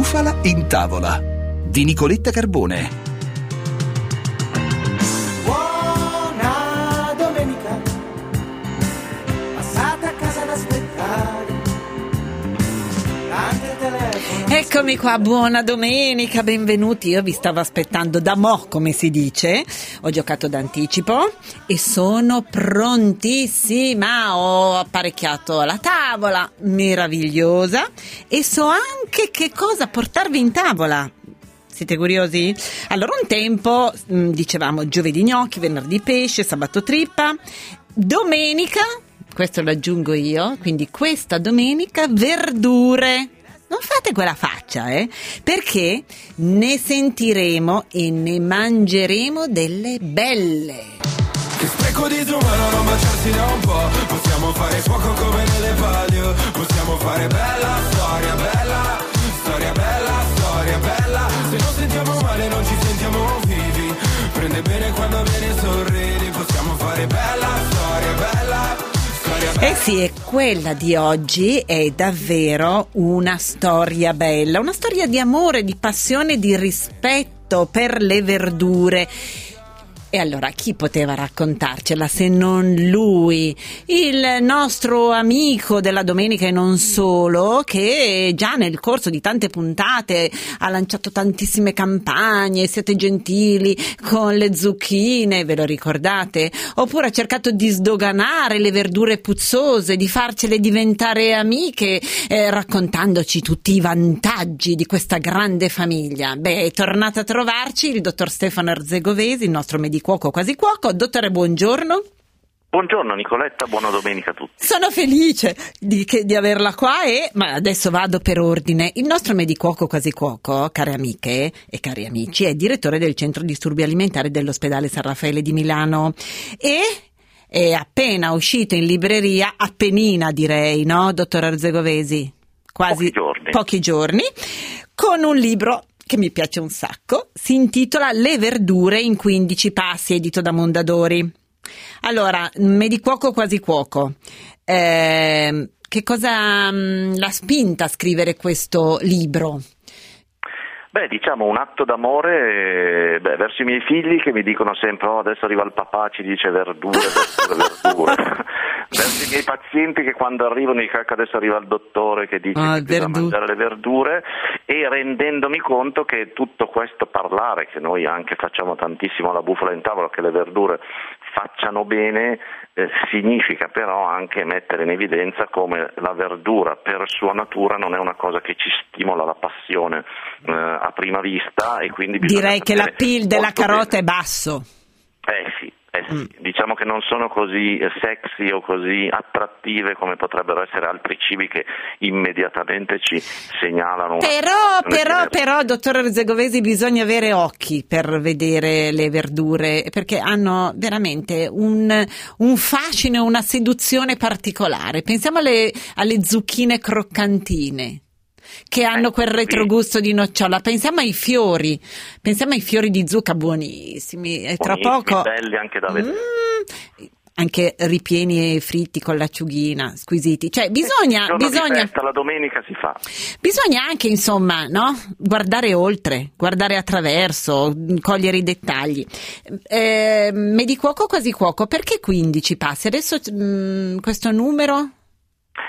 bufala in tavola di Nicoletta Carbone. Eccomi qua, buona domenica, benvenuti. Io vi stavo aspettando da mo', come si dice. Ho giocato d'anticipo e sono prontissima. Ho apparecchiato la tavola, meravigliosa, e so anche che cosa portarvi in tavola. Siete curiosi? Allora, un tempo mh, dicevamo giovedì gnocchi, venerdì pesce, sabato trippa, domenica, questo lo aggiungo io, quindi questa domenica verdure. Non fate quella faccia, eh? Perché ne sentiremo e ne mangeremo delle belle. Che spreco di disumano non baciarsi da un po' Possiamo fare fuoco come nelle palio. Possiamo fare bella storia, bella Storia bella, storia bella. Se non sentiamo male non ci sentiamo vivi. Prende bene quando vieni e sorridi. Possiamo fare bella storia, Eh sì, e quella di oggi è davvero una storia bella, una storia di amore, di passione, di rispetto per le verdure. E allora chi poteva raccontarcela se non lui, il nostro amico della domenica e non solo, che già nel corso di tante puntate ha lanciato tantissime campagne, siete gentili con le zucchine, ve lo ricordate? Oppure ha cercato di sdoganare le verdure puzzose, di farcele diventare amiche, eh, raccontandoci tutti i vantaggi di questa grande famiglia. Beh, è tornato a trovarci il dottor Stefano Erzegovesi, il nostro medicuoco quasi cuoco. Dottore, buongiorno. Buongiorno Nicoletta, buona domenica a tutti. Sono felice di, che- di averla qua e ma adesso vado per ordine. Il nostro medicuoco quasi cuoco, care amiche e cari amici, è direttore del centro disturbi alimentari dell'ospedale San Raffaele di Milano e è appena uscito in libreria, appennina direi, no, dottor Arzegovesi? Quasi Pochi giorni. pochi giorni, con un libro che mi piace un sacco, si intitola Le verdure in 15 passi, edito da Mondadori. Allora, medicuoco quasi cuoco, ehm, che cosa mh, l'ha spinta a scrivere questo libro? Beh, diciamo un atto d'amore eh, beh, verso i miei figli che mi dicono sempre oh, adesso arriva il papà, ci dice verdure, verdure, verdure. verso i miei pazienti che quando arrivano dicono ecco adesso arriva il dottore che dice Ah, che bisogna verdu- mangiare le verdure e rendendomi conto che tutto questo parlare, che noi anche facciamo tantissimo alla bufala in tavola, che le verdure facciano bene, eh, significa però anche mettere in evidenza come la verdura per sua natura non è una cosa che ci stimola la passione eh, a prima vista e quindi Direi che la sapere PIL della carota bene. è basso. Eh sì, eh sì. Mm. diciamo che non sono così eh, sexy o così attrattive come potrebbero essere altri cibi che immediatamente ci segnalano. Però, però, però, dottor Erzegovesi, bisogna avere occhi per vedere le verdure, perché hanno veramente un, un fascino, una seduzione particolare. Pensiamo alle, alle zucchine croccantine. Che hanno Ecco, quel retrogusto di nocciola. Pensiamo ai fiori, pensiamo ai fiori di zucca buonissimi. E tra poco. belli anche da vedere. Mm, anche ripieni e fritti con l'acciughina, squisiti. Cioè, bisogna, Giorno di bisogna, festa, la domenica si fa. Bisogna anche, insomma, no? guardare oltre, guardare attraverso, mh, cogliere i dettagli. Eh, medicuoco quasi cuoco, perché 15 passi? Adesso mh, questo numero?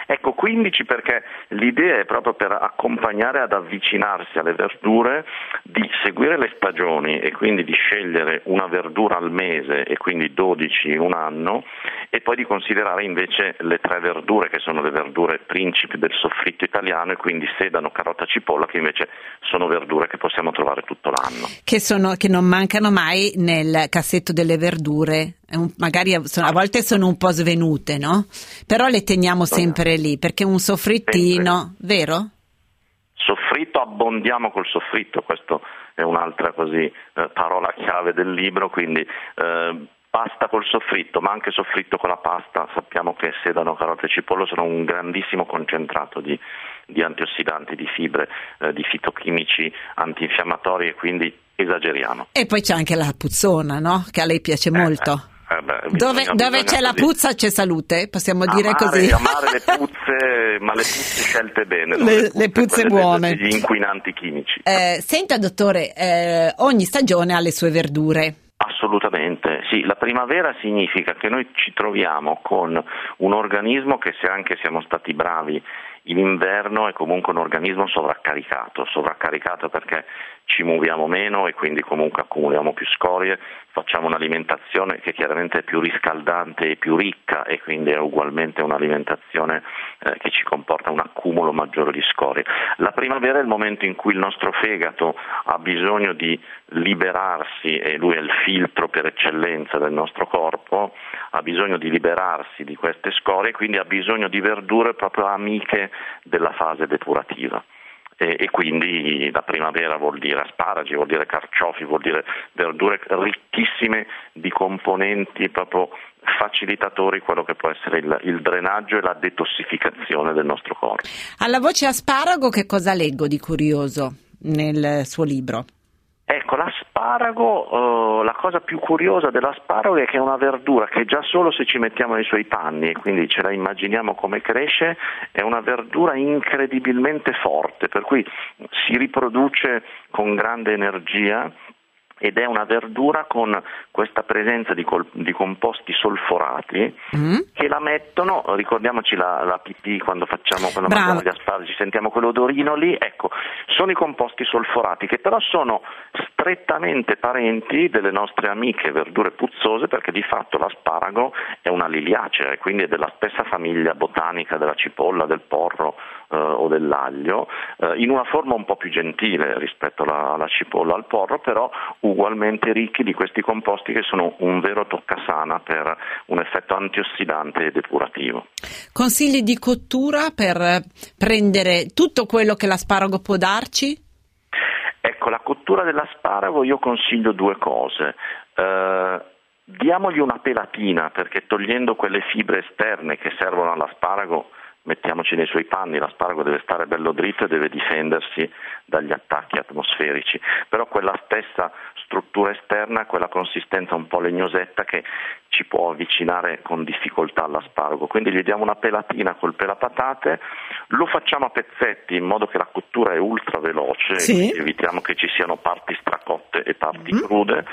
Ecco, 15 perché l'idea è proprio per accompagnare ad avvicinarsi alle verdure, di seguire le stagioni e quindi di scegliere una verdura al mese e quindi 12 un anno e poi di considerare invece le tre verdure che sono le verdure principi del soffritto italiano e quindi sedano, carota, cipolla che invece sono verdure che possiamo trovare tutto l'anno. Che, sono, che non mancano mai nel cassetto delle verdure. Un- magari a, sono- a volte sono un po' svenute, no? Però le teniamo sempre lì, perché un soffrittino, vero? Soffritto, abbondiamo col soffritto, questo è un'altra così eh, parola chiave del libro, quindi eh, pasta col soffritto, ma anche soffritto con la pasta, sappiamo che sedano, carote e cipolla sono un grandissimo concentrato di, di antiossidanti, di fibre, eh, di fitochimici antinfiammatori e quindi esageriamo. E poi c'è anche la puzzona, no? Che a lei piace molto. Eh beh, Dove, dove c'è la puzza c'è salute, possiamo dire amare, così. amare le puzze, ma le puzze scelte bene, Le- le puzze buone. degli inquinanti chimici. Eh, senta dottore, eh, ogni stagione ha le sue verdure. Assolutamente, sì, la primavera significa che noi ci troviamo con un organismo che se anche siamo stati bravi in inverno è comunque un organismo sovraccaricato, sovraccaricato perché ci muoviamo meno e quindi comunque accumuliamo più scorie, facciamo un'alimentazione che chiaramente è più riscaldante e più ricca e quindi è ugualmente un'alimentazione eh, che ci comporta un accumulo maggiore di scorie. La primavera è il momento in cui il nostro fegato ha bisogno di liberarsi e lui è il filtro per eccellenza del nostro corpo, ha bisogno di liberarsi di queste scorie e quindi ha bisogno di verdure proprio amiche della fase depurativa. E, e quindi la primavera vuol dire asparagi, vuol dire carciofi, vuol dire verdure ricchissime di componenti proprio facilitatori quello che può essere il, il drenaggio e la detossificazione del nostro corpo. Alla voce asparago che cosa leggo di curioso nel suo libro? Ecco, l'asparago, eh, la cosa più curiosa dell'asparago è che è una verdura che già solo se ci mettiamo nei suoi panni e quindi ce la immaginiamo come cresce, è una verdura incredibilmente forte, per cui si riproduce con grande energia ed è una verdura con questa presenza di, col- di composti solforati Mm? che la mettono, ricordiamoci la, la pipì quando facciamo quando Bravo. mangiamo gli asparagi, sentiamo quell'odorino lì, ecco, sono i composti solforati che però sono strettamente parenti delle nostre amiche verdure puzzose perché di fatto l'asparago è una liliacea e quindi è della stessa famiglia botanica della cipolla, del porro eh, o dell'aglio, eh, in una forma un po' più gentile rispetto alla, alla cipolla, al porro, però ugualmente ricchi di questi composti che sono un vero toccasana per un effetto antiossidante e depurativo. Consigli di cottura per prendere tutto quello che l'asparago può darci? Ecco, la cottura dell'asparago io consiglio due cose. Eh, diamogli una pelatina perché togliendo quelle fibre esterne che servono all'asparago, mettiamoci nei suoi panni, l'asparago deve stare bello dritto e deve difendersi dagli attacchi atmosferici, però quella stessa struttura esterna, quella consistenza un po' legnosetta che ci può avvicinare con difficoltà all'asparago, quindi gli diamo una pelatina col pelapatate, lo facciamo a pezzetti in modo che la cottura è ultra veloce, Sì. evitiamo che ci siano parti stracotte e parti crude,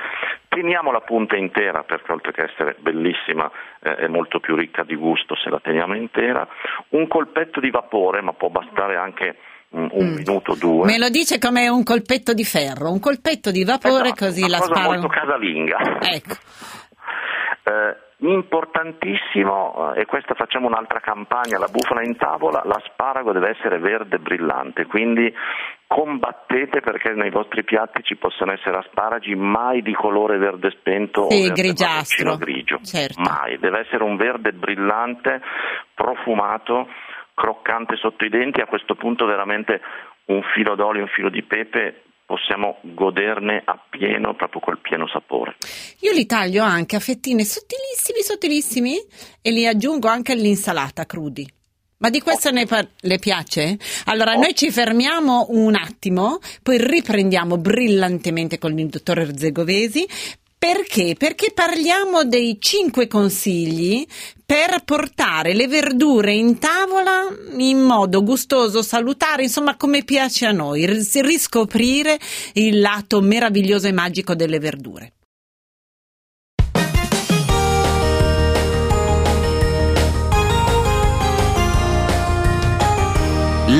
teniamo la punta intera perché oltre che essere bellissima eh, è molto più ricca di gusto se la teniamo intera, un colpetto di vapore ma può bastare anche mm, un minuto o due. Me lo dice come un colpetto di ferro, un colpetto di vapore Esatto, così una cosa l'asparago. molto casalinga. Ecco. Eh, importantissimo, eh, e questa facciamo un'altra campagna, la bufala in tavola, l'asparago deve essere verde brillante, quindi combattete perché nei vostri piatti ci possano essere asparagi mai di colore verde spento Sì, o verde grigiastro. grigio, Certo. mai, deve essere un verde brillante, profumato, croccante sotto i denti, a questo punto veramente un filo d'olio, un filo di pepe possiamo goderne appieno proprio quel pieno sapore. Io li taglio anche a fettine sottilissimi, sottilissimi e li aggiungo anche all'insalata crudi. Ma di questo ne par- le piace? Allora, noi ci fermiamo un attimo, poi riprendiamo brillantemente con il dottor Erzegovesi. Perché? Perché parliamo dei cinque consigli per portare le verdure in tavola in modo gustoso, salutare, insomma come piace a noi, ris- riscoprire il lato meraviglioso e magico delle verdure.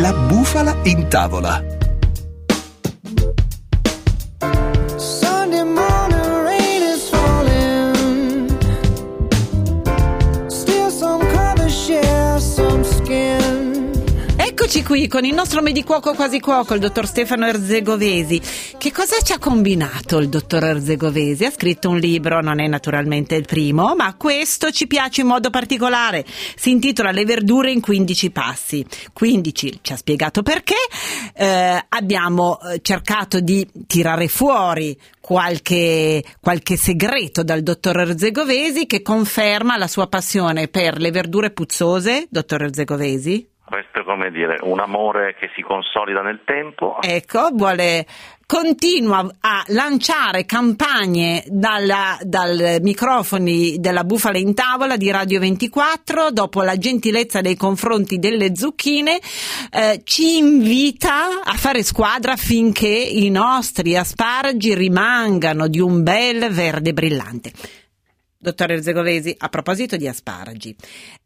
La bufala in tavola. Eccoci qui con il nostro medicuoco quasi cuoco, il dottor Stefano Erzegovesi. Che cosa ci ha combinato il dottor Erzegovesi? Ha scritto un libro, non è naturalmente il primo, ma questo ci piace in modo particolare. Si intitola Le verdure in 15 passi. 15, ci ha spiegato perché. Eh, abbiamo eh, cercato di tirare fuori qualche, qualche segreto dal dottor Erzegovesi che conferma la sua passione per le verdure puzzose, dottor Erzegovesi. Questo come dire, un amore che si consolida nel tempo. Ecco, vuole continua a lanciare campagne dalla, dal microfoni della Bufala in tavola di Radio 24 dopo la gentilezza nei confronti delle zucchine eh, ci invita a fare squadra affinché i nostri asparagi rimangano di un bel verde brillante. Dottor Erzegovesi, a proposito di asparagi,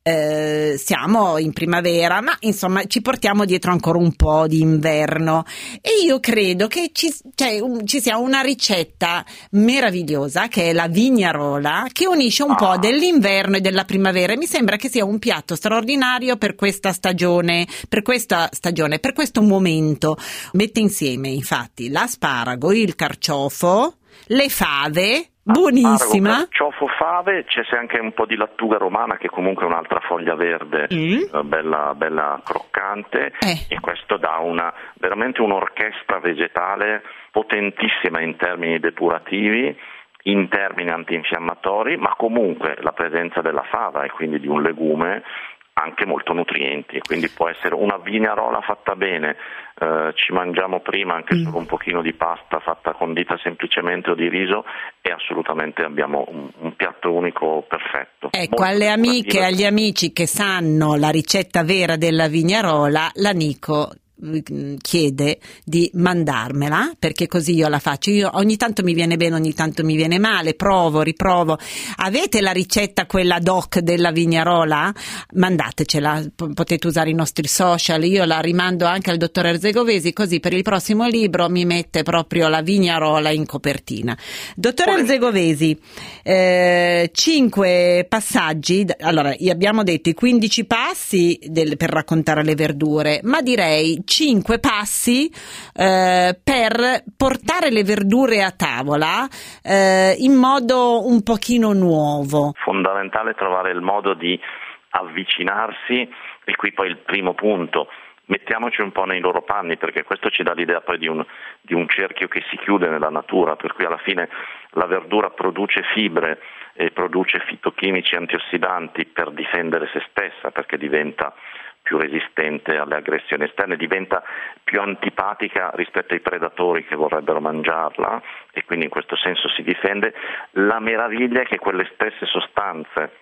eh, siamo in primavera, ma insomma ci portiamo dietro ancora un po' di inverno. E io credo che ci, cioè, un, ci sia una ricetta meravigliosa che è la vignarola che unisce un po' dell'inverno e della primavera. E mi sembra che sia un piatto straordinario per questa stagione, per questa stagione, per questo momento. Mette insieme infatti l'asparago, il carciofo, le fave, Buonissima. Ciofo fave, c'è anche un po' di lattuga romana che comunque è un'altra foglia verde Mm. eh, bella, bella croccante Eh. e questo dà una, veramente un'orchestra vegetale potentissima in termini depurativi, in termini antinfiammatori, ma comunque la presenza della fava e quindi di un legume anche molto nutrienti, quindi può essere una vignarola fatta bene, eh, ci mangiamo prima anche Mm. solo un pochino di pasta fatta condita semplicemente o di riso e assolutamente abbiamo un, un piatto unico perfetto. Ecco, Molto alle amiche e agli amici che sanno la ricetta vera della vignarola, l'Anico mm, chiede di mandarmela perché così io la faccio. Io ogni tanto mi viene bene, ogni tanto mi viene male, provo, riprovo. Avete la ricetta quella doc della vignarola? Mandatecela, potete usare i nostri social. Io la rimando anche al dottor Erzegovesi, così per il prossimo libro mi mette proprio la vignarola in copertina. Dottor Erzegovesi, eh, cinque passaggi. d- Allora, gli abbiamo detto i 15 passi del- per raccontare le verdure, ma direi cinque passi eh, per portare le verdure a tavola eh, in modo un pochino nuovo. fondamentale trovare il modo di avvicinarsi e qui poi il primo punto. Mettiamoci un po' nei loro panni perché questo ci dà l'idea poi di un, di un cerchio che si chiude nella natura, per cui alla fine la verdura produce fibre e produce fitochimici antiossidanti per difendere se stessa perché diventa più resistente alle aggressioni esterne, diventa più antipatica rispetto ai predatori che vorrebbero mangiarla e quindi in questo senso si difende. La meraviglia è che quelle stesse sostanze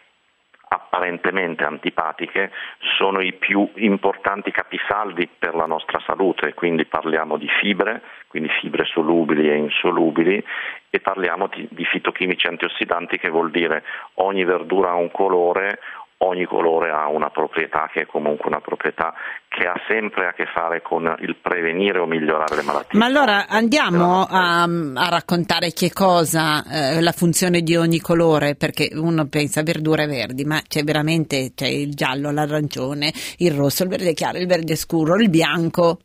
apparentemente antipatiche sono i più importanti capisaldi per la nostra salute, quindi parliamo di fibre, quindi fibre solubili e insolubili e parliamo di, di fitochimici antiossidanti che vuol dire ogni verdura ha un colore, ogni colore ha una proprietà che è comunque una proprietà che ha sempre a che fare con il prevenire o migliorare le malattie. Ma allora andiamo a, a raccontare che cosa eh, la funzione di ogni colore, perché uno pensa verdure verdi, ma c'è veramente c'è il giallo, l'arancione, il rosso, il verde chiaro, il verde scuro, il bianco.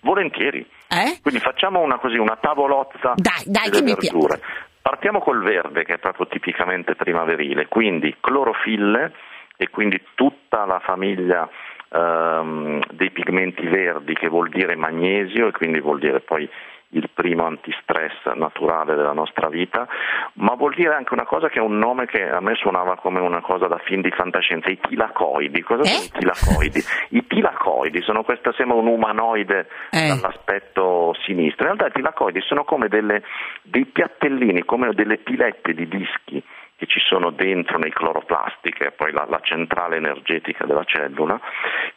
Volentieri. Eh? Quindi facciamo una, così, una tavolozza Dai, dai, delle che mi verdure. Partiamo col verde che è proprio tipicamente primaverile, quindi clorofille e quindi tutta la famiglia ehm, dei pigmenti verdi che vuol dire magnesio e quindi vuol dire poi il primo antistress naturale della nostra vita, ma vuol dire anche una cosa che è un nome che a me suonava come una cosa da film di fantascienza, i tilacoidi. Cosa Eh? sono i tilacoidi? I tilacoidi sono questa, sembra un umanoide Eh. dall'aspetto sinistro. In realtà i tilacoidi sono come delle, dei piattellini, come delle pilette di dischi che ci sono dentro nei cloroplasti, che è poi la, la centrale energetica della cellula,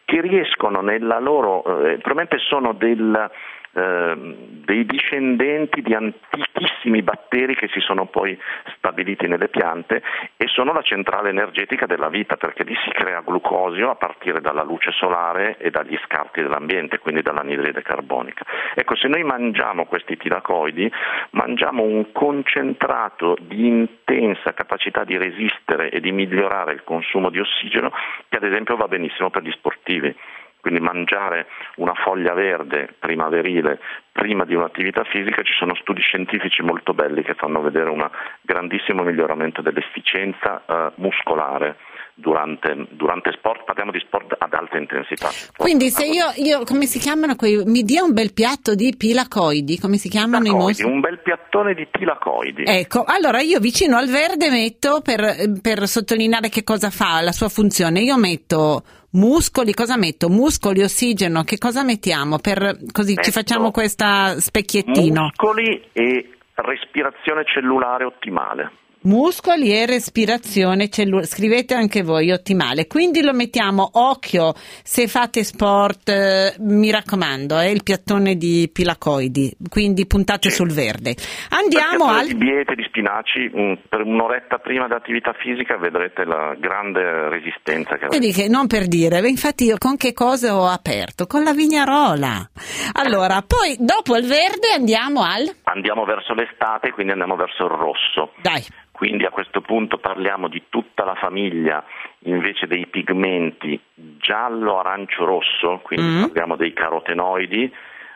che riescono nella loro, eh, probabilmente sono del, dei discendenti di antichissimi batteri che si sono poi stabiliti nelle piante e sono la centrale energetica della vita perché lì si crea glucosio a partire dalla luce solare e dagli scarti dell'ambiente, quindi dall'anidride carbonica. Ecco, se noi mangiamo questi tilacoidi, mangiamo un concentrato di intensa capacità di resistere e di migliorare il consumo di ossigeno che ad esempio va benissimo per gli sportivi. Quindi mangiare una foglia verde primaverile prima di un'attività fisica ci sono studi scientifici molto belli che fanno vedere un grandissimo miglioramento dell'efficienza eh, muscolare durante, durante sport, parliamo di sport ad alta intensità. Quindi se io, io come si chiamano quei, mi dia un bel piatto di pilacoidi, come si chiamano i Tilacoidi, mostri? un bel piattone di tilacoidi. Ecco, allora io vicino al verde metto, per, per sottolineare che cosa fa la sua funzione, io metto muscoli, cosa metto? Muscoli, ossigeno, che cosa mettiamo? Per, così ci Metto facciamo questa specchiettino. Muscoli e respirazione cellulare ottimale. Muscoli e respirazione cellulare. Scrivete anche voi, ottimale. Quindi lo mettiamo occhio se fate sport, eh, mi raccomando, è il piattone di pilacoidi, quindi puntate sul verde. Andiamo al di biete di spinaci, mm, per un'oretta prima dell'attività fisica vedrete la grande resistenza che Vedi che non per dire, infatti io con che cosa ho aperto? Con la vignarola. Allora, poi dopo il verde andiamo al... Andiamo verso l'estate, quindi andiamo verso il rosso. Dai, Quindi a questo punto parliamo di tutta la famiglia invece dei pigmenti giallo, arancio, rosso, quindi Mm. parliamo dei carotenoidi,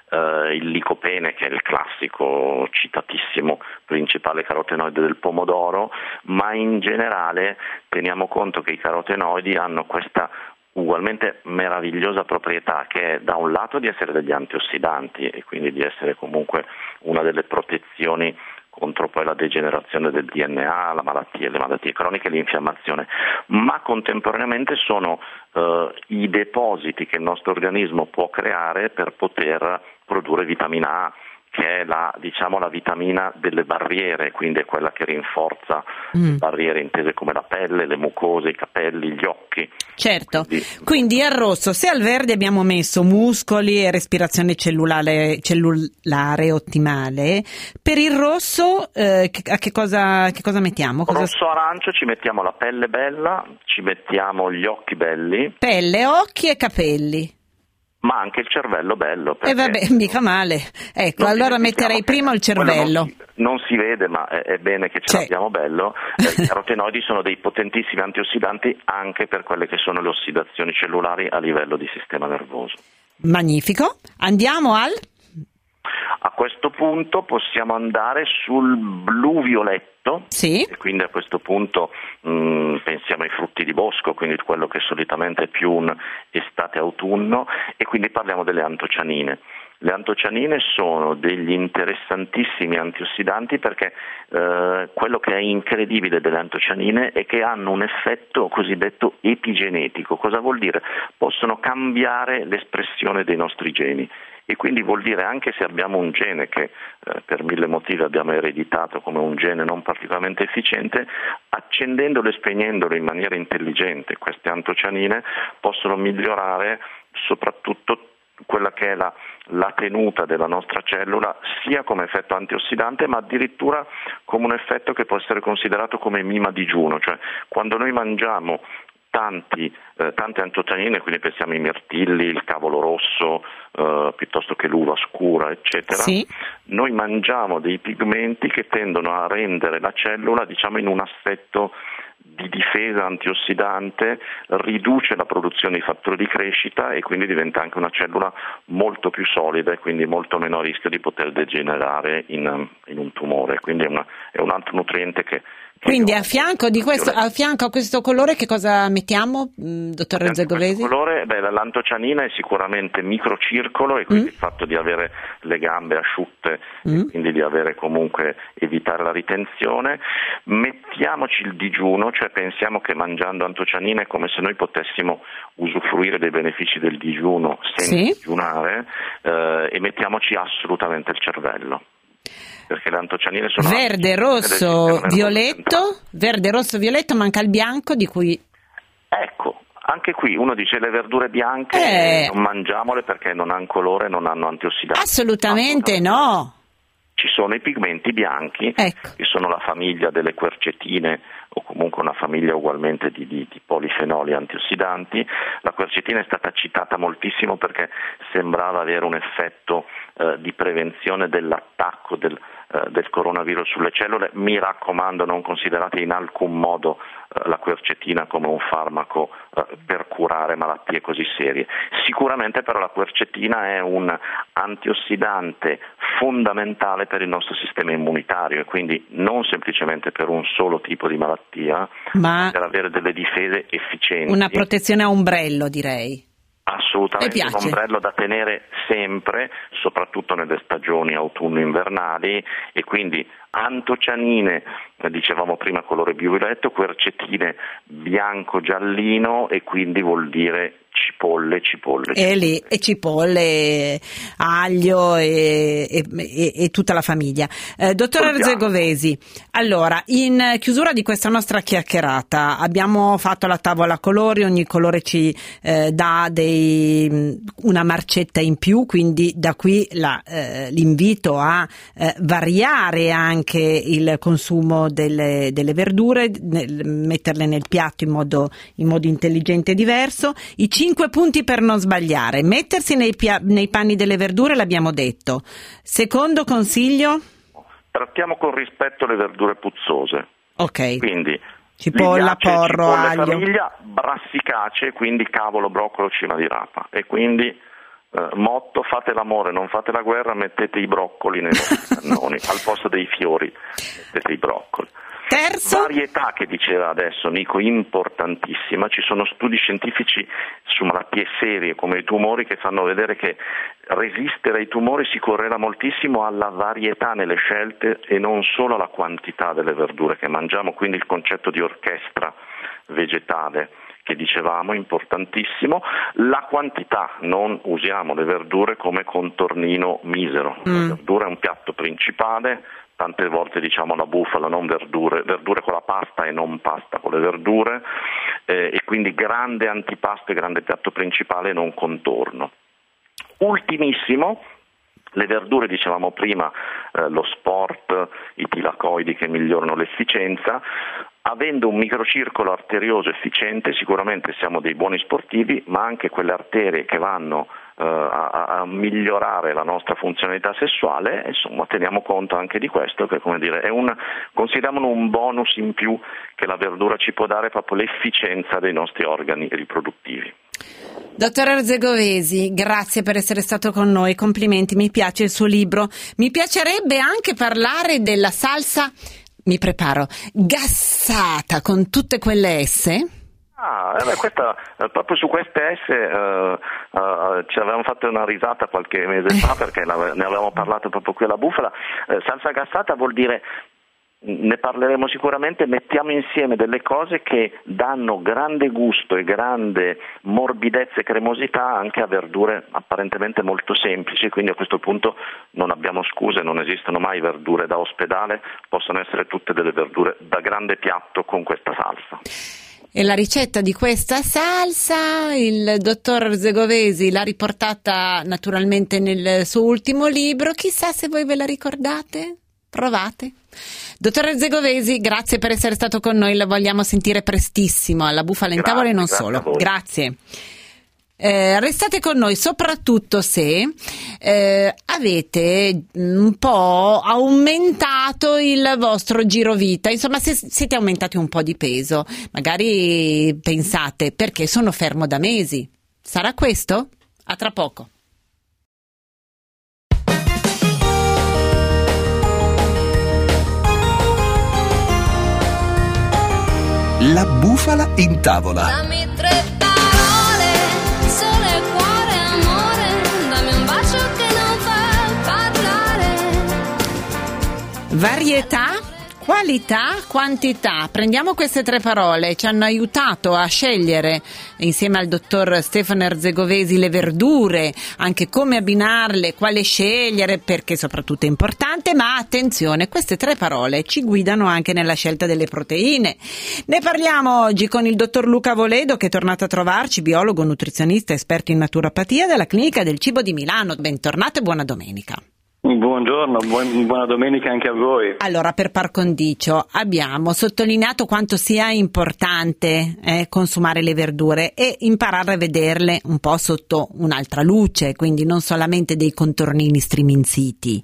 eh, il licopene che è il classico citatissimo principale carotenoide del pomodoro, ma in generale teniamo conto che i carotenoidi hanno questa ugualmente meravigliosa proprietà che è da un lato di essere degli antiossidanti e quindi di essere comunque una delle protezioni contro poi la degenerazione del DNA, la malattia, le malattie croniche e l'infiammazione, ma contemporaneamente sono eh, i depositi che il nostro organismo può creare per poter produrre vitamina A che è la, diciamo, la vitamina delle barriere, quindi è quella che rinforza Mm. le barriere intese come la pelle, le mucose, i capelli, gli occhi. certo. Quindi- Quindi al rosso, se al verde abbiamo messo muscoli e respirazione cellulare, cellulare ottimale, per il rosso eh, che, a che cosa, che cosa mettiamo? Cosa- Rosso arancio ci mettiamo la pelle bella, ci mettiamo gli occhi belli, Pelle, occhi e capelli. Ma anche il cervello bello. E perché- vabbè, mica male. Ecco, allora metterei che prima il cervello. Non si, non si vede, ma è, è bene che ce C'è. l'abbiamo bello. Eh, I carotenoidi sono dei potentissimi antiossidanti anche per quelle che sono le ossidazioni cellulari a livello di sistema nervoso. Magnifico. Andiamo al... A questo punto possiamo andare sul blu-violetto. Sì. E quindi a questo punto mh, pensiamo ai frutti di bosco, quindi quello che solitamente è più un estate-autunno, e quindi parliamo delle antocianine. Le antocianine sono degli interessantissimi antiossidanti perché eh, quello che è incredibile delle antocianine è che hanno un effetto cosiddetto epigenetico. Cosa vuol dire? Possono cambiare l'espressione dei nostri geni e quindi vuol dire anche se abbiamo un gene che eh, per mille motivi abbiamo ereditato come un gene non particolarmente efficiente, accendendolo e spegnendolo in maniera intelligente queste antocianine possono migliorare soprattutto quella che è la, la tenuta della nostra cellula sia come effetto antiossidante ma addirittura come un effetto che può essere considerato come mima digiuno, cioè quando noi mangiamo tanti, eh, tante antocianine, quindi pensiamo ai mirtilli, il cavolo rosso, piuttosto che l'uva scura, eccetera, Sì. noi mangiamo dei pigmenti che tendono a rendere la cellula diciamo, in un assetto di difesa antiossidante, riduce la produzione di fattori di crescita e quindi diventa anche una cellula molto più solida e quindi molto meno a rischio di poter degenerare in, in un tumore. Quindi è, una- è un altro nutriente che... Quindi a fianco, di questo, a fianco a questo colore che cosa mettiamo, mh, dottor Questo Rezzagovesi? colore, beh, l'antocianina è sicuramente microcircolo e quindi Mm. il fatto di avere le gambe asciutte Mm. e quindi di avere comunque evitare la ritenzione. Mettiamoci il digiuno, cioè pensiamo che mangiando antocianina è come se noi potessimo usufruire dei benefici del digiuno senza Sì. digiunare eh, e mettiamoci assolutamente il cervello. Perché le antocianine sono Verde, rosso, violetto, verde, rosso, violetto, manca il bianco di cui Ecco, anche qui uno dice le verdure bianche Eh. non mangiamole perché non hanno colore, non hanno antiossidanti. assolutamente no. Ci sono i pigmenti bianchi, Ecco. che sono la famiglia delle quercetine o comunque una famiglia ugualmente di, di- di polifenoli antiossidanti. La quercetina è stata citata moltissimo perché sembrava avere un effetto eh, di prevenzione dell'attacco del, del coronavirus sulle cellule. Mi raccomando, non considerate in alcun modo eh, la quercetina come un farmaco eh, per curare malattie così serie. Sicuramente però la quercetina è un antiossidante fondamentale per il nostro sistema immunitario e quindi non semplicemente per un solo tipo di malattia, Ma per avere delle difese efficienti. una protezione a ombrello, direi. Assolutamente un ombrello da tenere sempre, soprattutto nelle stagioni autunno-invernali e quindi antocianine, eh, dicevamo prima colore violetto, quercetine bianco-giallino e quindi vuol dire cipolle, cipolle. E, lì, e cipolle, aglio e, e, e, tutta la famiglia. Eh, dottor Arzegovesi, allora, in chiusura di questa nostra chiacchierata abbiamo fatto la tavola colori, ogni colore ci eh, dà dei, una marcetta in più, quindi da qui la, eh, l'invito a eh, variare anche il consumo delle, delle verdure, nel, metterle nel piatto in modo, in modo intelligente e diverso. I cinque punti per non sbagliare. Mettersi nei, pia- nei panni delle verdure, l'abbiamo detto. Secondo consiglio? Trattiamo con rispetto le verdure puzzose. Ok. Quindi cipolla, porro, cipolla aglio. famiglia, brassicacee, quindi cavolo, broccolo, cima di rapa. E quindi eh, motto fate l'amore, non fate la guerra, mettete i broccoli nei vostri cannoni, al posto dei fiori mettete i broccoli. Terzo? Varietà che diceva adesso Nico, importantissima, ci sono studi scientifici su malattie serie come i tumori che fanno vedere che resistere ai tumori si correla moltissimo alla varietà nelle scelte e non solo alla quantità delle verdure che mangiamo, quindi il concetto di orchestra vegetale che dicevamo, importantissimo, la quantità, non usiamo le verdure come contornino misero, mm. la verdura è un piatto principale, tante volte diciamo la bufala, non verdure, verdure con la pasta e non pasta con le verdure eh, e quindi grande antipasto e grande piatto principale non contorno. Ultimissimo, le verdure, dicevamo prima, eh, lo sport, i tilacoidi che migliorano l'efficienza, avendo un microcircolo arterioso efficiente sicuramente siamo dei buoni sportivi, ma anche quelle arterie che vanno eh, a, a, migliorare la nostra funzionalità sessuale, insomma teniamo conto anche di questo, che come dire, è un, consideriamolo un bonus in più che la verdura ci può dare proprio l'efficienza dei nostri organi riproduttivi. Dottor Arzegovesi, grazie per essere stato con noi, complimenti, mi piace il suo libro. Mi piacerebbe anche parlare della salsa, mi preparo, gassata con tutte quelle S. Ah, eh beh, questa, eh, proprio su queste S eh, eh, ci avevamo fatto una risata qualche mese fa perché ne avevamo parlato proprio qui alla bufala. Eh, salsa gassata vuol dire ne parleremo sicuramente, mettiamo insieme delle cose che danno grande gusto e grande morbidezza e cremosità anche a verdure apparentemente molto semplici, quindi a questo punto non abbiamo scuse, non esistono mai verdure da ospedale, possono essere tutte delle verdure da grande piatto con questa salsa. E la ricetta di questa salsa il dottor Zegovesi l'ha riportata naturalmente nel suo ultimo libro, chissà se voi ve la ricordate? Provate. Dottore Zegovesi, grazie per essere stato con noi, la vogliamo sentire prestissimo alla Bufala in Tavola e non solo. Grazie. Eh, restate con noi soprattutto se eh, avete un po' aumentato il vostro giro vita, insomma se siete aumentati un po' di peso, magari pensate perché sono fermo da mesi. Sarà questo? A tra poco. La bufala in tavola. Dammi tre parole, sole, cuore, amore, dammi un bacio che non fa parlare. Varietà Qualità, quantità. Prendiamo queste tre parole, ci hanno aiutato a scegliere insieme al dottor Stefano Erzegovesi le verdure, anche come abbinarle, quale scegliere, perché soprattutto è importante, ma attenzione, queste tre parole ci guidano anche nella scelta delle proteine. Ne parliamo oggi con il dottor Luca Voledo che è tornato a trovarci, biologo, nutrizionista, esperto in naturopatia della Clinica del Cibo di Milano. Bentornato e buona domenica. Buongiorno, buon, buona domenica anche a voi. Allora, per par condicio abbiamo sottolineato quanto sia importante eh, consumare le verdure e imparare a vederle un po' sotto un'altra luce, quindi non solamente dei contornini striminziti.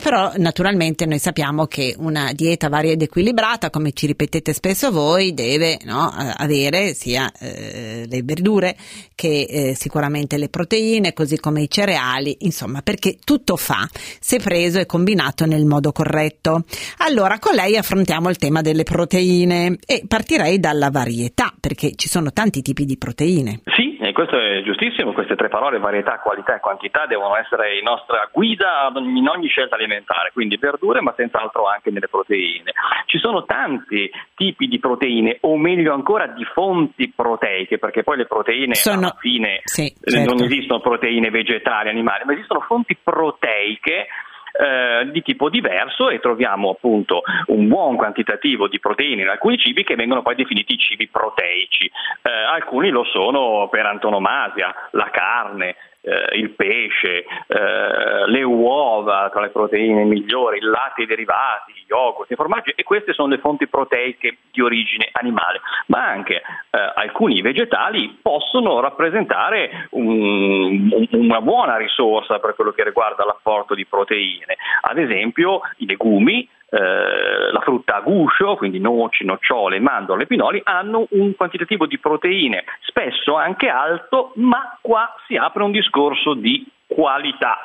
Però naturalmente noi sappiamo che una dieta varia ed equilibrata, come ci ripetete spesso voi, deve no, avere sia eh, le verdure che eh, sicuramente le proteine, così come i cereali, insomma, perché tutto fa se preso e combinato nel modo corretto. Allora, con lei affrontiamo il tema delle proteine e partirei dalla varietà, perché ci sono tanti tipi di proteine. Sì, E questo è giustissimo, queste tre parole, varietà, qualità e quantità, devono essere la nostra guida in ogni scelta alimentare, quindi verdure ma senz'altro anche nelle proteine. Ci sono tanti tipi di proteine, o meglio ancora di fonti proteiche, perché poi le proteine Sono- alla fine sì, certo. non esistono proteine vegetali, animali, ma esistono fonti proteiche eh, di tipo diverso e troviamo appunto un buon quantitativo di proteine in alcuni cibi che vengono poi definiti cibi proteici. Eh, alcuni lo sono per antonomasia, la carne, eh, il pesce, eh, le uova tra le proteine migliori, il latte i derivati, gli yogurt, i formaggi e queste sono le fonti proteiche di origine animale, ma anche eh, alcuni vegetali possono rappresentare un- un- una buona risorsa per quello che riguarda l'apporto di proteine, ad esempio i legumi, eh, la frutta a guscio, quindi noci, nocciole, mandorle, pinoli, hanno un quantitativo di proteine spesso anche alto, ma qua si apre un discorso di qualità.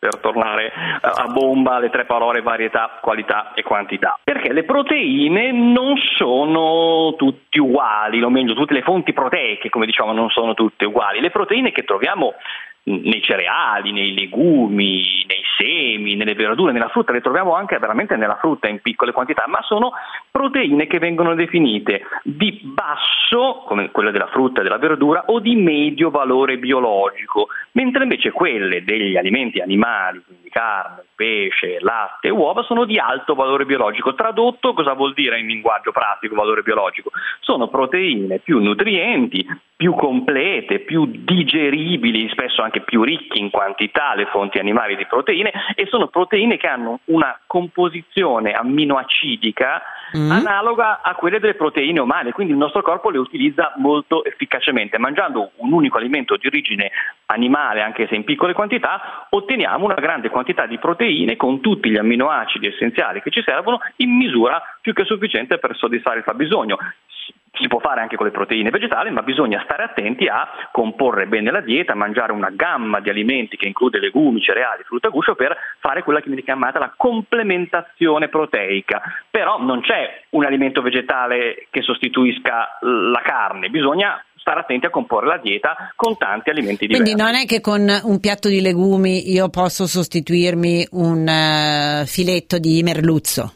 Per tornare a bomba alle tre parole varietà, qualità e quantità. Perché le proteine non sono tutte uguali, o meglio, tutte le fonti proteiche, come diciamo, non sono tutte uguali. Le proteine che troviamo nei cereali, nei legumi, nei semi, nelle verdure, nella frutta, le troviamo anche veramente nella frutta in piccole quantità, ma sono proteine che vengono definite di basso, come quelle della frutta e della verdura, o di medio valore biologico, mentre invece quelle degli alimenti animali, quindi carne, pesce, latte e uova, sono di alto valore biologico. Tradotto, cosa vuol dire in linguaggio pratico valore biologico? Sono proteine più nutrienti, più complete, più digeribili, spesso anche più ricche in quantità le fonti animali di proteine e sono proteine che hanno una composizione amminoacidica Mm. analoga a quelle delle proteine umane, quindi il nostro corpo le utilizza molto efficacemente. Mangiando un unico alimento di origine animale, anche se in piccole quantità, otteniamo una grande quantità di proteine con tutti gli amminoacidi essenziali che ci servono in misura più che sufficiente per soddisfare il fabbisogno. Si può fare anche con le proteine vegetali, ma bisogna stare attenti a comporre bene la dieta, mangiare una gamma di alimenti che include legumi, cereali, frutta a guscio per fare quella che viene chiamata la complementazione proteica. Però non c'è un alimento vegetale che sostituisca la carne, bisogna stare attenti a comporre la dieta con tanti alimenti diversi. Quindi non è che con un piatto di legumi io posso sostituirmi un eh, filetto di merluzzo.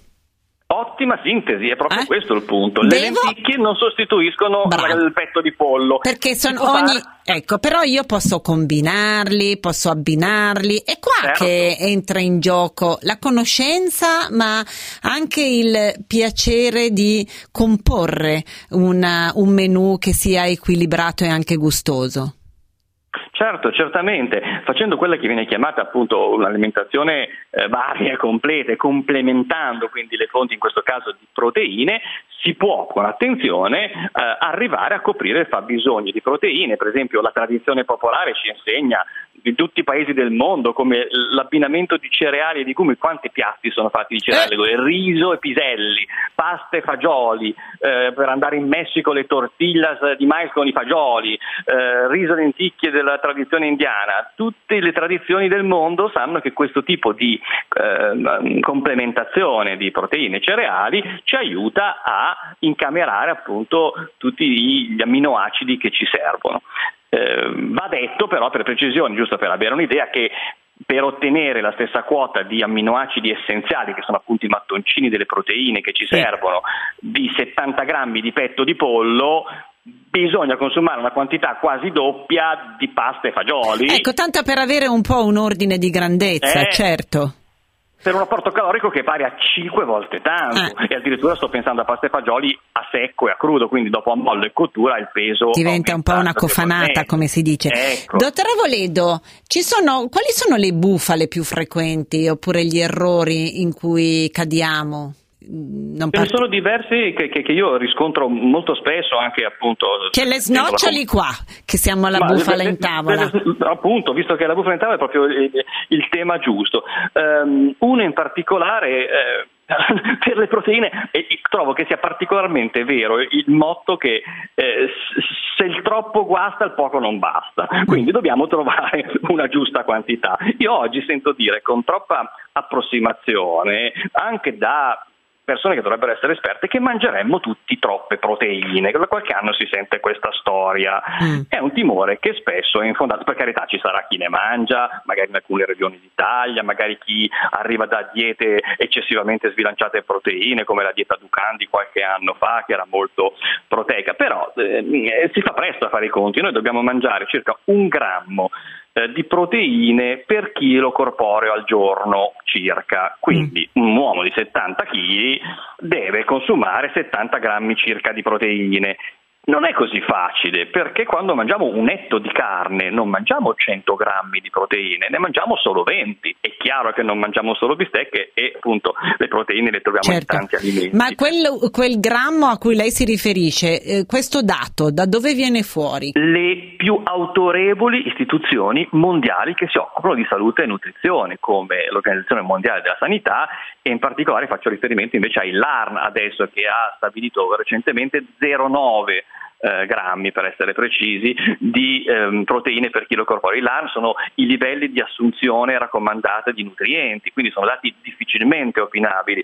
Ottima sintesi, è proprio Eh? questo il punto. Le Devo- lenticchie non sostituiscono Bravo. il petto di pollo. Perché sono ogni. fare- Ecco, però io posso combinarli, posso abbinarli. È qua Certo. che entra in gioco la conoscenza, ma anche il piacere di comporre una- un menù che sia equilibrato e anche gustoso. Certo, certamente, facendo quella che viene chiamata appunto un'alimentazione eh, varia, completa e complementando quindi le fonti in questo caso di proteine, si può con attenzione eh, arrivare a coprire il fabbisogno di proteine, per esempio la tradizione popolare ci insegna di tutti i paesi del mondo come l'abbinamento di cereali e legumi, quanti piatti sono fatti di cereali e legumi? riso e piselli, pasta e fagioli, eh, per andare in Messico le tortillas di mais con i fagioli, eh, riso e lenticchie della tradizione indiana, tutte le tradizioni del mondo sanno che questo tipo di eh, complementazione di proteine e cereali ci aiuta a incamerare appunto tutti gli amminoacidi che ci servono. Eh, va detto però per precisione, giusto per avere un'idea, che per ottenere la stessa quota di amminoacidi essenziali, che sono appunto i mattoncini delle proteine che ci Sì. servono, di 70 grammi di petto di pollo, bisogna consumare una quantità quasi doppia di pasta e fagioli. Ecco, tanto per avere un po' un ordine di grandezza, Eh. certo. Per un apporto calorico che è pari a 5 volte tanto Ah. e addirittura sto pensando a pasta e fagioli a secco e a crudo, quindi dopo a mollo e cottura il peso Diventa un po' una cofanata, come si dice. Ecco. Dottore Voledo, ci sono, quali sono le bufale più frequenti oppure gli errori in cui cadiamo? Mm, Non Ce ne sono diversi che, che- che io riscontro molto spesso anche appunto Che le snoccioli qua, che siamo alla Ma bufala le- in tavola. le- le- appunto, visto che la bufala in tavola è proprio il, il tema giusto. Ehm, uno in particolare eh, per le proteine e trovo che sia particolarmente vero il motto che eh, se il troppo guasta il poco non basta, quindi dobbiamo trovare una giusta quantità. Io oggi sento dire con troppa approssimazione anche da persone che dovrebbero essere esperte che mangeremmo tutti troppe proteine. Da qualche anno si sente questa storia. Mm. È un timore che spesso è infondato. Per carità, ci sarà chi ne mangia, magari in alcune regioni d'Italia, magari chi arriva da diete eccessivamente sbilanciate in proteine, come la dieta Ducan di qualche anno fa, che era molto proteica. Però eh, si fa presto a fare i conti. Noi dobbiamo mangiare circa un grammo eh, di proteine per chilo corporeo al giorno circa. Quindi un uomo di 70 kg deve consumare 70 grammi circa di proteine. Non è così facile perché quando mangiamo un etto di carne non mangiamo 100 grammi di proteine, ne mangiamo solo 20. È chiaro che non mangiamo solo bistecche e appunto le proteine le troviamo Certo. in tanti alimenti. Ma quel, quel grammo a cui lei si riferisce, eh, questo dato da dove viene fuori? le più autorevoli istituzioni mondiali che si occupano di salute e nutrizione, come l'Organizzazione Mondiale della Sanità e in particolare faccio riferimento invece ai LARN adesso che ha stabilito recentemente 0,9 eh, grammi per essere precisi di ehm, proteine per chilo corporeo. I LARN sono i livelli di assunzione raccomandata di nutrienti, quindi sono dati difficilmente opinabili.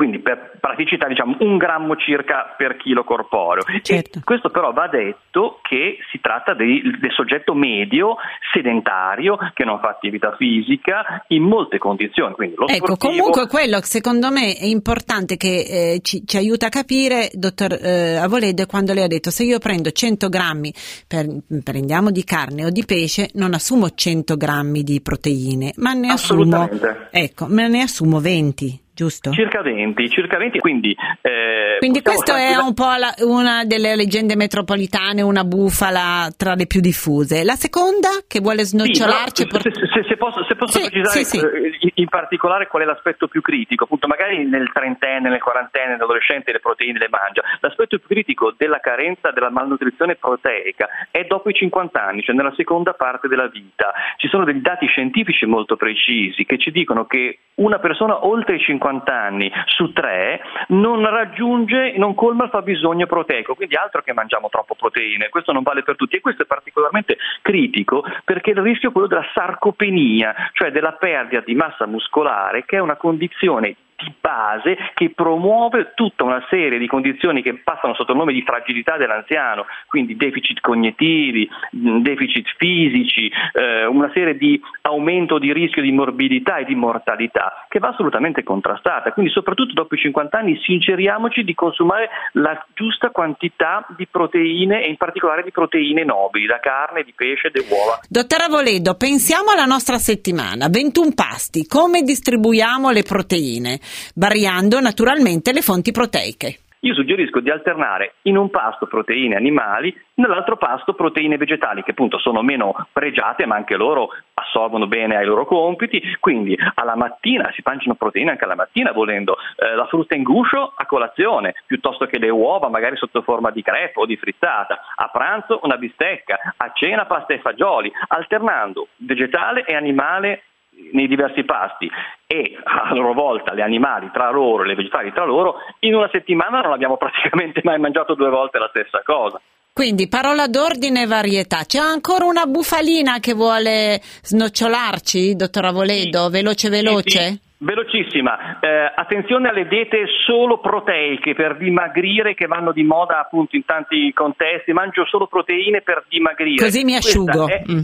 Quindi per praticità diciamo un grammo circa per chilo corporeo. Certo. Questo però va detto che si tratta di- del soggetto medio, sedentario, che non fa attività fisica in molte condizioni. Ecco, sportivo- comunque quello che secondo me è importante che eh, ci, ci aiuta a capire, dottor eh, Avoledo, è quando lei ha detto se io prendo 100 grammi, per- prendiamo di carne o di pesce, non assumo 100 grammi di proteine, ma ne assumo, ecco, me ne assumo 20, giusto? Circa 20, circa 20, quindi... eh, Quindi questa è un po' la- una delle leggende metropolitane, una bufala tra le più diffuse. La seconda che vuole snocciolarci... Sì, però, por- se, se- se posso, se posso Sì, precisare sì, eh, in- in particolare qual è l'aspetto più critico, appunto magari nel trentenne, nel quarantenne, nell'adolescente le proteine le mangia, l'aspetto più critico della carenza della malnutrizione proteica è dopo i 50 anni, cioè nella seconda parte della vita. Ci sono dei dati scientifici molto precisi che ci dicono che una persona oltre i 50 anni su tre non raggiunge, non colma il fabbisogno proteico, quindi altro che mangiamo troppo proteine, questo non vale per tutti. E questo è particolarmente critico perché il rischio è quello della sarcopenia, cioè della perdita di massa muscolare che è una condizione di base che promuove tutta una serie di condizioni che passano sotto il nome di fragilità dell'anziano, quindi deficit cognitivi, deficit fisici, eh, una serie di aumento di rischio di morbidità e di mortalità che va assolutamente contrastata. Quindi soprattutto dopo i 50 anni sinceriamoci di consumare la giusta quantità di proteine e in particolare di proteine nobili, da carne, di pesce, di uova. Dottor Avoledo, pensiamo alla nostra settimana, 21 pasti, come distribuiamo le proteine? Variando naturalmente le fonti proteiche. Io suggerisco di alternare in un pasto proteine animali, nell'altro pasto proteine vegetali, che appunto sono meno pregiate, ma anche loro assorbono bene ai loro compiti. Quindi alla mattina si mangiano proteine anche alla mattina, volendo eh, la frutta in guscio a colazione, piuttosto che le uova, magari sotto forma di crepe o di frittata. A pranzo una bistecca, a cena pasta e fagioli, alternando vegetale e animale nei diversi pasti e a loro volta gli animali tra loro e le vegetali tra loro, in una settimana non abbiamo praticamente mai mangiato due volte la stessa cosa. Quindi parola d'ordine e varietà. C'è ancora una bufalina che vuole snocciolarci, dottor Avoledo? Veloce, veloce? Sì, sì. Velocissima, Eh, attenzione alle diete solo proteiche per dimagrire che vanno di moda appunto in tanti contesti, mangio solo proteine per dimagrire. Così mi asciugo. è- Mm.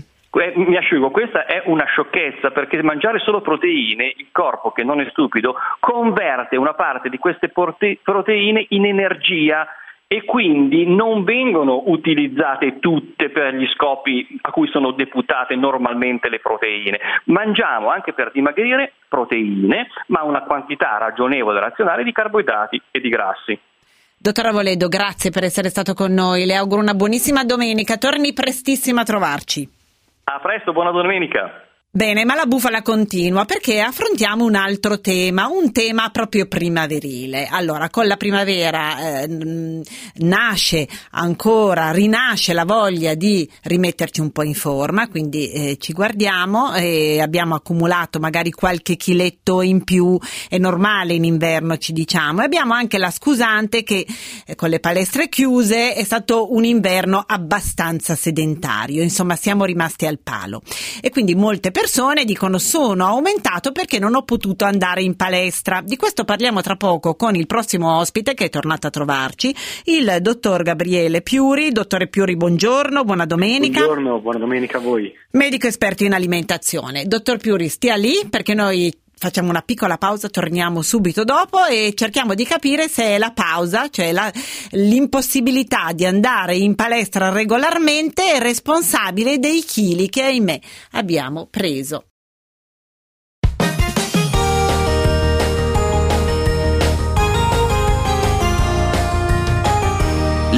Mi asciugo, questa è una sciocchezza perché mangiare solo proteine, il corpo che non è stupido, converte una parte di queste proteine in energia e quindi non vengono utilizzate tutte per gli scopi a cui sono deputate normalmente le proteine. Mangiamo anche per dimagrire proteine, ma una quantità ragionevole e razionale di carboidrati e di grassi. Dottor Avoledo, grazie per essere stato con noi. Le auguro una buonissima domenica. Torni prestissimo a trovarci. A presto, buona domenica! Bene, ma la bufala continua perché affrontiamo un altro tema, un tema proprio primaverile. Allora, con la primavera eh, nasce ancora, rinasce la voglia di rimetterci un po' in forma, quindi eh, ci guardiamo e abbiamo accumulato magari qualche chiletto in più, è normale in inverno ci diciamo, e abbiamo anche la scusante che eh, con le palestre chiuse è stato un inverno abbastanza sedentario, insomma siamo rimasti al palo. E quindi molte persone persone dicono sono aumentato perché non ho potuto andare in palestra. Di questo parliamo tra poco con il prossimo ospite che è tornato a trovarci, il dottor Gabriele Piuri. Dottore Piuri, buongiorno, buona domenica. Buongiorno, buona domenica a voi. Medico esperto in alimentazione. Dottor Piuri, stia lì perché noi facciamo una piccola pausa, torniamo subito dopo e cerchiamo di capire se è la pausa, cioè la- l'impossibilità di andare in palestra regolarmente è responsabile dei chili che ahimè abbiamo preso.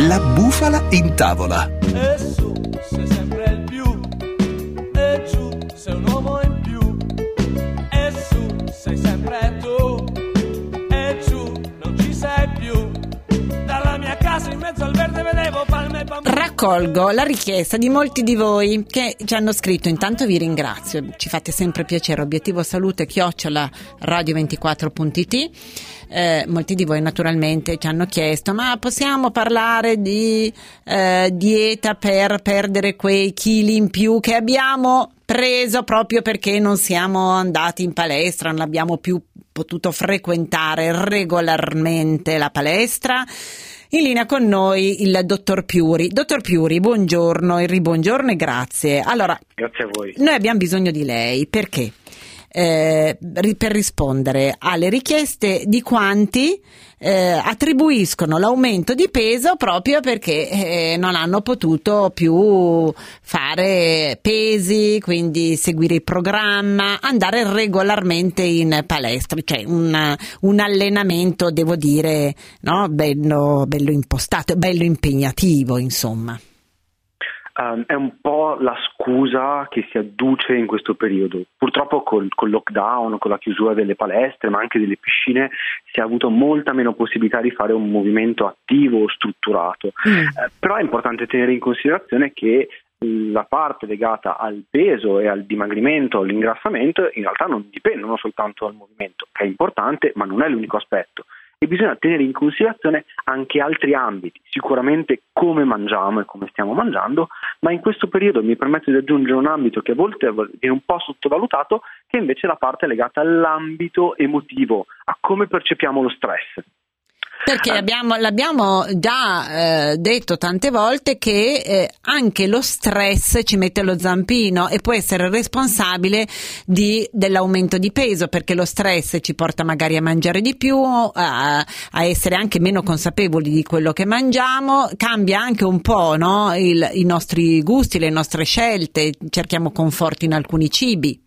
La bufala in tavola. E Raccolgo la richiesta di molti di voi che ci hanno scritto, intanto vi ringrazio, ci fate sempre piacere, obiettivo salute chiocciola radio24.it. Eh, molti di voi naturalmente ci hanno chiesto ma possiamo parlare di eh, dieta per perdere quei chili in più che abbiamo preso proprio perché non siamo andati in palestra, non abbiamo più potuto frequentare regolarmente la palestra. In linea con noi il dottor Piuri. Dottor Piuri, buongiorno, il ribuongiorno e grazie. Allora, Grazie a voi. noi abbiamo bisogno di lei perché? Eh, per rispondere alle richieste di quanti eh, attribuiscono l'aumento di peso proprio perché eh, non hanno potuto più fare pesi, quindi seguire il programma, andare regolarmente in palestra, cioè un, un allenamento, devo dire, no? bello, bello impostato, bello impegnativo, insomma. Um, è un po' la scusa che si adduce in questo periodo. Purtroppo col, col lockdown, con la chiusura delle palestre, ma anche delle piscine, si è avuto molta meno possibilità di fare un movimento attivo o strutturato. Eh, però è importante tenere in considerazione che la parte legata al peso e al dimagrimento, all'ingrassamento, in realtà non dipendono soltanto dal movimento, che è importante, ma non è l'unico aspetto. E bisogna tenere in considerazione anche altri ambiti, sicuramente come mangiamo e come stiamo mangiando, ma in questo periodo mi permetto di aggiungere un ambito che a volte viene un po' sottovalutato, che è invece la parte legata all'ambito emotivo, a come percepiamo lo stress. Perché abbiamo- l'abbiamo già eh, detto tante volte che eh, anche lo stress ci mette lo zampino e può essere responsabile di- dell'aumento di peso perché lo stress ci porta magari a mangiare di più, a, a essere anche meno consapevoli di quello che mangiamo, cambia anche un po' no? Il- i nostri gusti, le nostre scelte, cerchiamo conforto in alcuni cibi.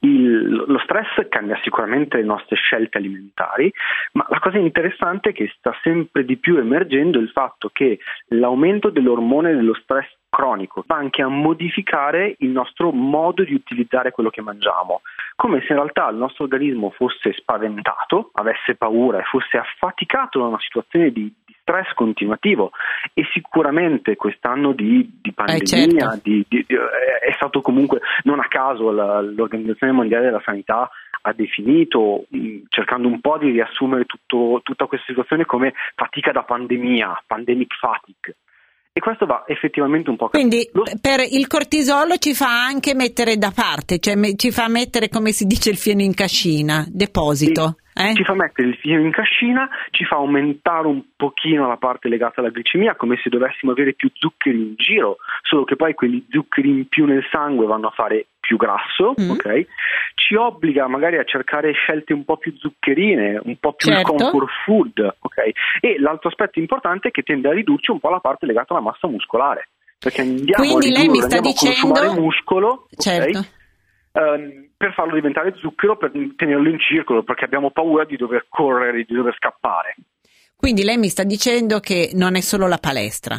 Il- lo stress cambia sicuramente le nostre scelte alimentari, ma la cosa interessante è che sta sempre di più emergendo il fatto che l'aumento dell'ormone dello stress cronico va anche a modificare il nostro modo di utilizzare quello che mangiamo, come se in realtà il nostro organismo fosse spaventato, avesse paura e fosse affaticato da una situazione di, stress continuativo e sicuramente quest'anno di, di pandemia certo. di- di- di- è stato comunque non a caso la- l'Organizzazione Mondiale della Sanità ha definito, mh, cercando un po' di riassumere tutto- tutta questa situazione come fatica da pandemia, pandemic fatigue. E questo va effettivamente un po' Quindi Lo- p- per il cortisolo ci fa anche mettere da parte, cioè ci fa mettere come si dice il fieno in cascina, deposito. Eh? Ci fa mettere il fieno in cascina, ci fa aumentare un pochino la parte legata alla glicemia, come se dovessimo avere più zuccheri in giro, solo che poi quelli zuccheri in più nel sangue vanno a fare più grasso, Mm. ok? Ci obbliga magari a cercare scelte un po' più zuccherine, un po' più Certo. comfort food, ok? E l'altro aspetto importante è che tende a ridurci un po' la parte legata alla massa muscolare. Perché andiamo Quindi a lei ridurre, mi sta dicendo- muscolo, ok? Certo. Ehm, per farlo diventare zucchero, per tenerlo in circolo, perché abbiamo paura di dover correre, di dover scappare. Quindi lei mi sta dicendo che non è solo la palestra.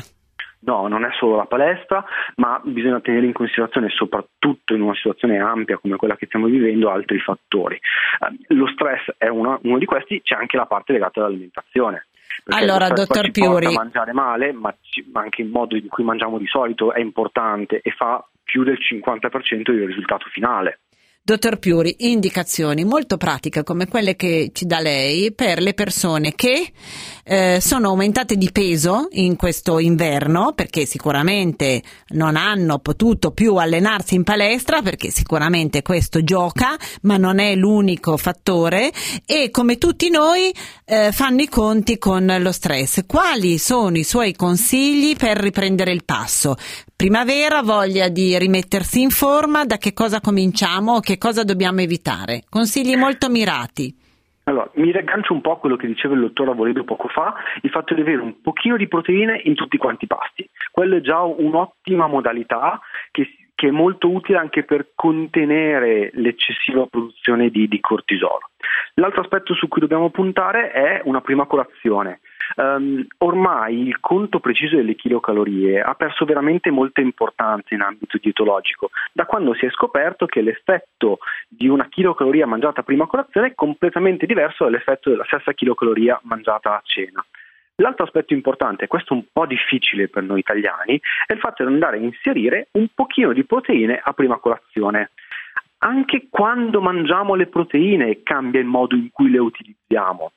No, non è solo la palestra, ma bisogna tenere in considerazione, soprattutto in una situazione ampia come quella che stiamo vivendo, altri fattori. Eh, lo stress è una- uno di questi, c'è anche la parte legata all'alimentazione. Allora, lo stress dottor Piuri. mangiare male, ma, ci- ma anche il modo in cui mangiamo di solito è importante e fa più del 50% del risultato finale. Dottor Piuri, indicazioni molto pratiche come quelle che ci dà lei per le persone che eh, sono aumentate di peso in questo inverno perché sicuramente non hanno potuto più allenarsi in palestra perché sicuramente questo gioca ma non è l'unico fattore e come tutti noi eh, fanno i conti con lo stress. Quali sono i suoi consigli per riprendere il passo? Primavera, voglia di rimettersi in forma, da che cosa cominciamo, che cosa dobbiamo evitare? Consigli molto mirati. Allora, mi riaggancio un po' a quello che diceva il dottor Avoredo poco fa, il fatto di avere un pochino di proteine in tutti quanti i pasti. Quello è già un'ottima modalità che, che è molto utile anche per contenere l'eccessiva produzione di, di cortisolo. L'altro aspetto su cui dobbiamo puntare è una prima colazione. Um, ormai il conto preciso delle chilocalorie ha perso veramente molta importanza in ambito dietologico, da quando si è scoperto che l'effetto di una chilocaloria mangiata prima colazione è completamente diverso dall'effetto della stessa chilocaloria mangiata a cena. L'altro aspetto importante, e questo un po' difficile per noi italiani, è il fatto di andare a inserire un pochino di proteine a prima colazione. Anche quando mangiamo le proteine cambia il modo in cui le utilizziamo.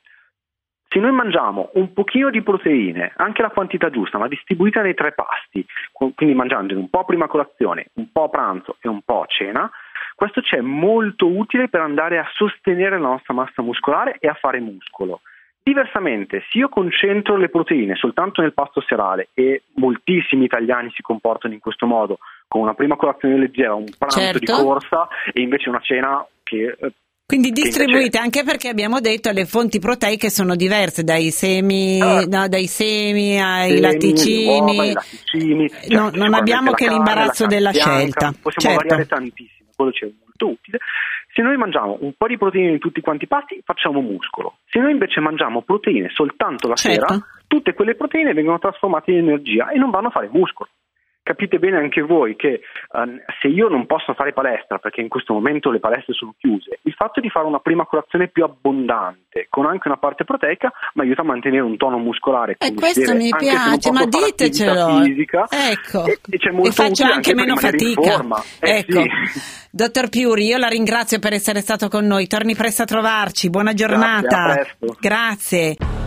Se noi mangiamo un pochino di proteine, anche la quantità giusta, ma distribuita nei tre pasti, quindi mangiando un po' prima colazione, un po' pranzo e un po' cena, questo ci è molto utile per andare a sostenere la nostra massa muscolare e a fare muscolo. Diversamente, se io concentro le proteine soltanto nel pasto serale e moltissimi italiani si comportano in questo modo, con una prima colazione leggera, un pranzo Certo. di corsa e invece una cena che... eh, Quindi distribuite anche perché abbiamo detto le fonti proteiche sono diverse dai semi, Ah. no, dai semi ai semi, latticini. uova, latticini, No, certo, non sicuramente abbiamo che carne, l'imbarazzo la della bianca, scelta. Possiamo Certo. variare tantissimo, quello ci è molto utile. Se noi mangiamo un po' di proteine in tutti quanti i pasti, facciamo muscolo. Se noi invece mangiamo proteine soltanto la Certo. sera, tutte quelle proteine vengono trasformate in energia e non vanno a fare muscolo. Capite bene anche voi che ehm, se io non posso fare palestra perché in questo momento le palestre sono chiuse, il fatto di fare una prima colazione più abbondante con anche una parte proteica mi aiuta a mantenere un tono muscolare. E quindi questo mi anche piace, ma ditecelo. Fisica, Ecco. e, e E faccio anche per meno fatica. Eh, ecco. sì. Dottor Piuri, io la ringrazio per essere stato con noi. Torni presto a trovarci. Buona giornata. Grazie.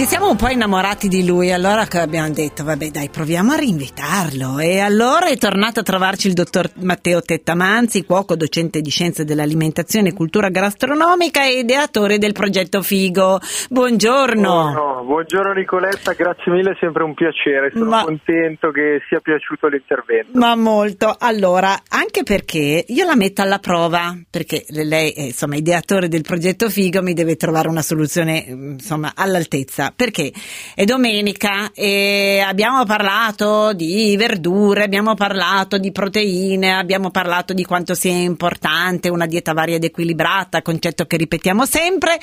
Ci siamo un po' innamorati di lui, allora che abbiamo detto, vabbè dai, proviamo a rinvitarlo. E allora è tornato a trovarci il dottor Matteo Tettamanzi, cuoco, docente di scienze dell'alimentazione e cultura gastronomica e ideatore del progetto Figo. Buongiorno. Buongiorno, buongiorno Nicoletta, grazie mille, è sempre un piacere, sono Ma- contento che sia piaciuto l'intervento. Ma molto. Allora, anche perché io la metto alla prova, perché lei è insomma ideatore del progetto Figo, mi deve trovare una soluzione mm, insomma all'altezza. Perché è domenica e abbiamo parlato di verdure, abbiamo parlato di proteine, abbiamo parlato di quanto sia importante una dieta varia ed equilibrata, concetto che ripetiamo sempre,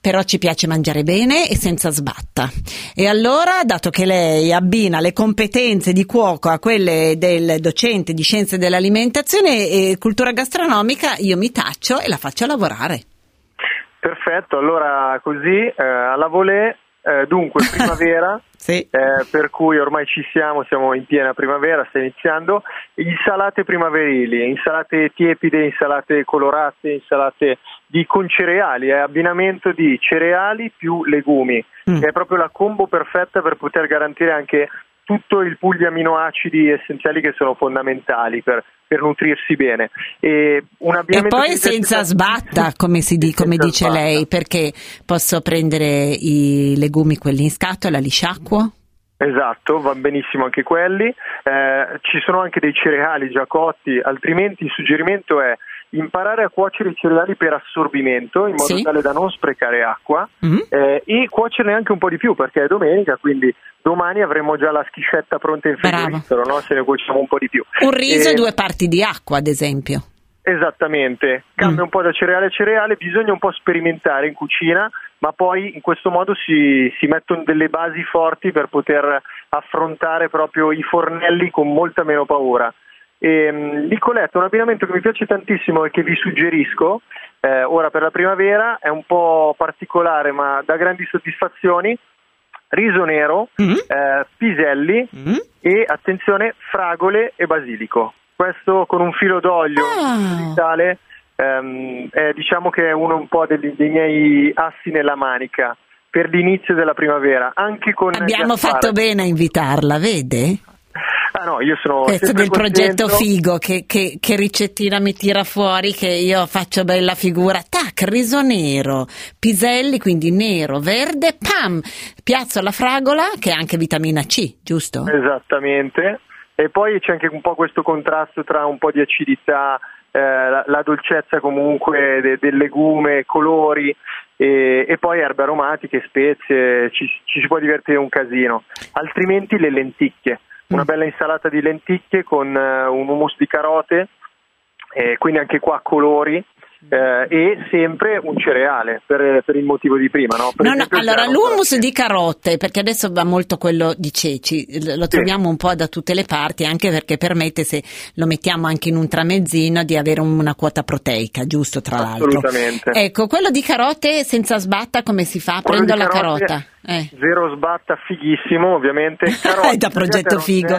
però ci piace mangiare bene e senza sbatta. E allora, dato che lei abbina le competenze di cuoco a quelle del docente di scienze dell'alimentazione e cultura gastronomica, io mi taccio e la faccio lavorare. Perfetto, allora così eh, alla volée, eh, dunque primavera, Sì. eh, per cui ormai ci siamo, siamo in piena primavera, sta iniziando, insalate primaverili, insalate tiepide, insalate colorate, insalate di, con cereali, è abbinamento di cereali più legumi, Mm. che è proprio la combo perfetta per poter garantire anche tutto il pool di aminoacidi essenziali che sono fondamentali per, per nutrirsi bene. E, un E poi senza sbatta, come, si di- come Senza dice sbatta. lei, perché posso prendere i legumi quelli in scatola, li sciacquo? Esatto, va benissimo anche quelli. Eh, ci sono anche dei cereali già cotti, altrimenti il suggerimento è imparare a cuocere i cereali per assorbimento in modo Sì. tale da non sprecare acqua Mm. eh, e cuocerne anche un po' di più perché è domenica, quindi domani avremo già la schiscetta pronta in frigorifero, no? se ne cuociamo un po' di più. Un riso Eh, e due parti di acqua, ad esempio. Esattamente, cambia Mm. un po' da cereale a cereale, bisogna un po' sperimentare in cucina, ma poi in questo modo si, si mettono delle basi forti per poter affrontare proprio i fornelli con molta meno paura. E, mh, Nicoletta, un abbinamento che mi piace tantissimo e che vi suggerisco, eh, ora per la primavera, è un po' particolare ma dà grandi soddisfazioni, riso nero, Mm. eh, piselli Mm. e attenzione fragole e basilico. Questo con un filo d'olio Ah. di sale ehm, è, diciamo che è uno un po' dei, dei miei assi nella manica per l'inizio della primavera. Anche con gli Abbiamo fatto bene a invitarla, vede? Ah no, io sono Questo del progetto contento. figo, che, che- che ricettina mi tira fuori che io faccio bella figura. Tac, riso nero, piselli, quindi nero, verde, pam, piazzo la fragola che è anche vitamina C, giusto? Esattamente. E poi c'è anche un po' questo contrasto tra un po' di acidità, eh, la, la dolcezza comunque de- del legume, colori e, e poi erbe aromatiche, spezie, ci, ci si può divertire un casino. Altrimenti le lenticchie, una Mm. bella insalata di lenticchie con eh, un hummus di carote, e quindi anche qua colori. Eh, e sempre un cereale per, per il motivo di prima, no? No, no, allora l'hummus saraceno. di carote, perché adesso va molto quello di ceci, lo troviamo un po' da tutte le parti, anche perché permette, se lo mettiamo anche in un tramezzino, di avere un- una quota proteica, giusto tra l'altro. Assolutamente. Ecco, quello di carote senza sbatta come si fa? Quello Prendo la carote, carota. Eh. Zero sbatta, fighissimo, ovviamente. È da progetto figo.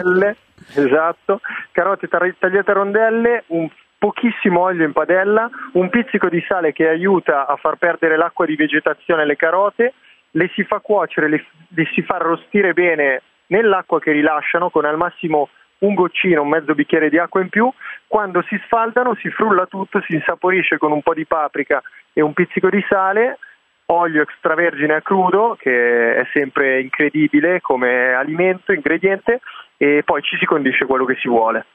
Esatto. Carote tagliate a rondelle, un pochissimo olio in padella, un pizzico di sale che aiuta a far perdere l'acqua di vegetazione alle carote, le si fa cuocere, le, le si fa arrostire bene nell'acqua che rilasciano con al massimo un goccino, un mezzo bicchiere di acqua in più, quando si sfaldano si frulla tutto, si insaporisce con un po' di paprika e un pizzico di sale, olio extravergine a crudo, che è sempre incredibile come alimento, ingrediente, e poi ci si condisce quello che si vuole.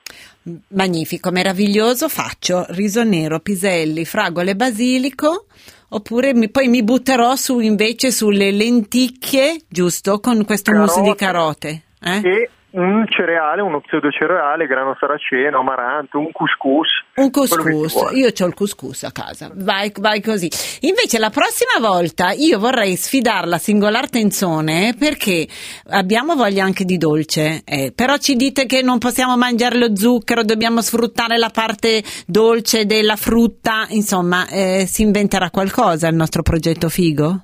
Magnifico, meraviglioso. Faccio riso nero, piselli, fragole, basilico. Oppure mi- poi mi butterò su invece sulle lenticchie, giusto? Con questo mousse di carote. eh? E un cereale, uno pseudo cereale, grano saraceno, amaranto, un couscous. Un couscous, io ho il couscous a casa, vai, vai così. Invece la prossima volta io vorrei sfidare la singolar tenzone perché abbiamo voglia anche di dolce, eh, però ci dite che non possiamo mangiare lo zucchero, dobbiamo sfruttare la parte dolce della frutta, insomma eh, si inventerà qualcosa il nostro progetto figo?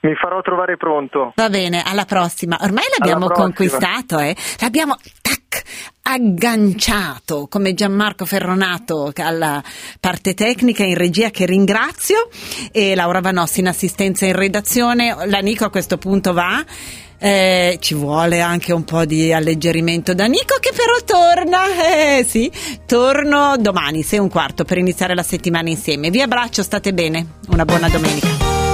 Mi farò trovare pronto. Va bene, alla prossima. Ormai l'abbiamo prossima. conquistato, eh? L'abbiamo tac, agganciato come Gianmarco Ferronato alla parte tecnica in regia che ringrazio e Laura Vanossi in assistenza in redazione. La Nico a questo punto va. Eh, ci vuole anche un po' di alleggerimento da Nico che però torna, eh sì, torno domani, sei un quarto per iniziare la settimana insieme. Vi abbraccio, state bene, una buona domenica.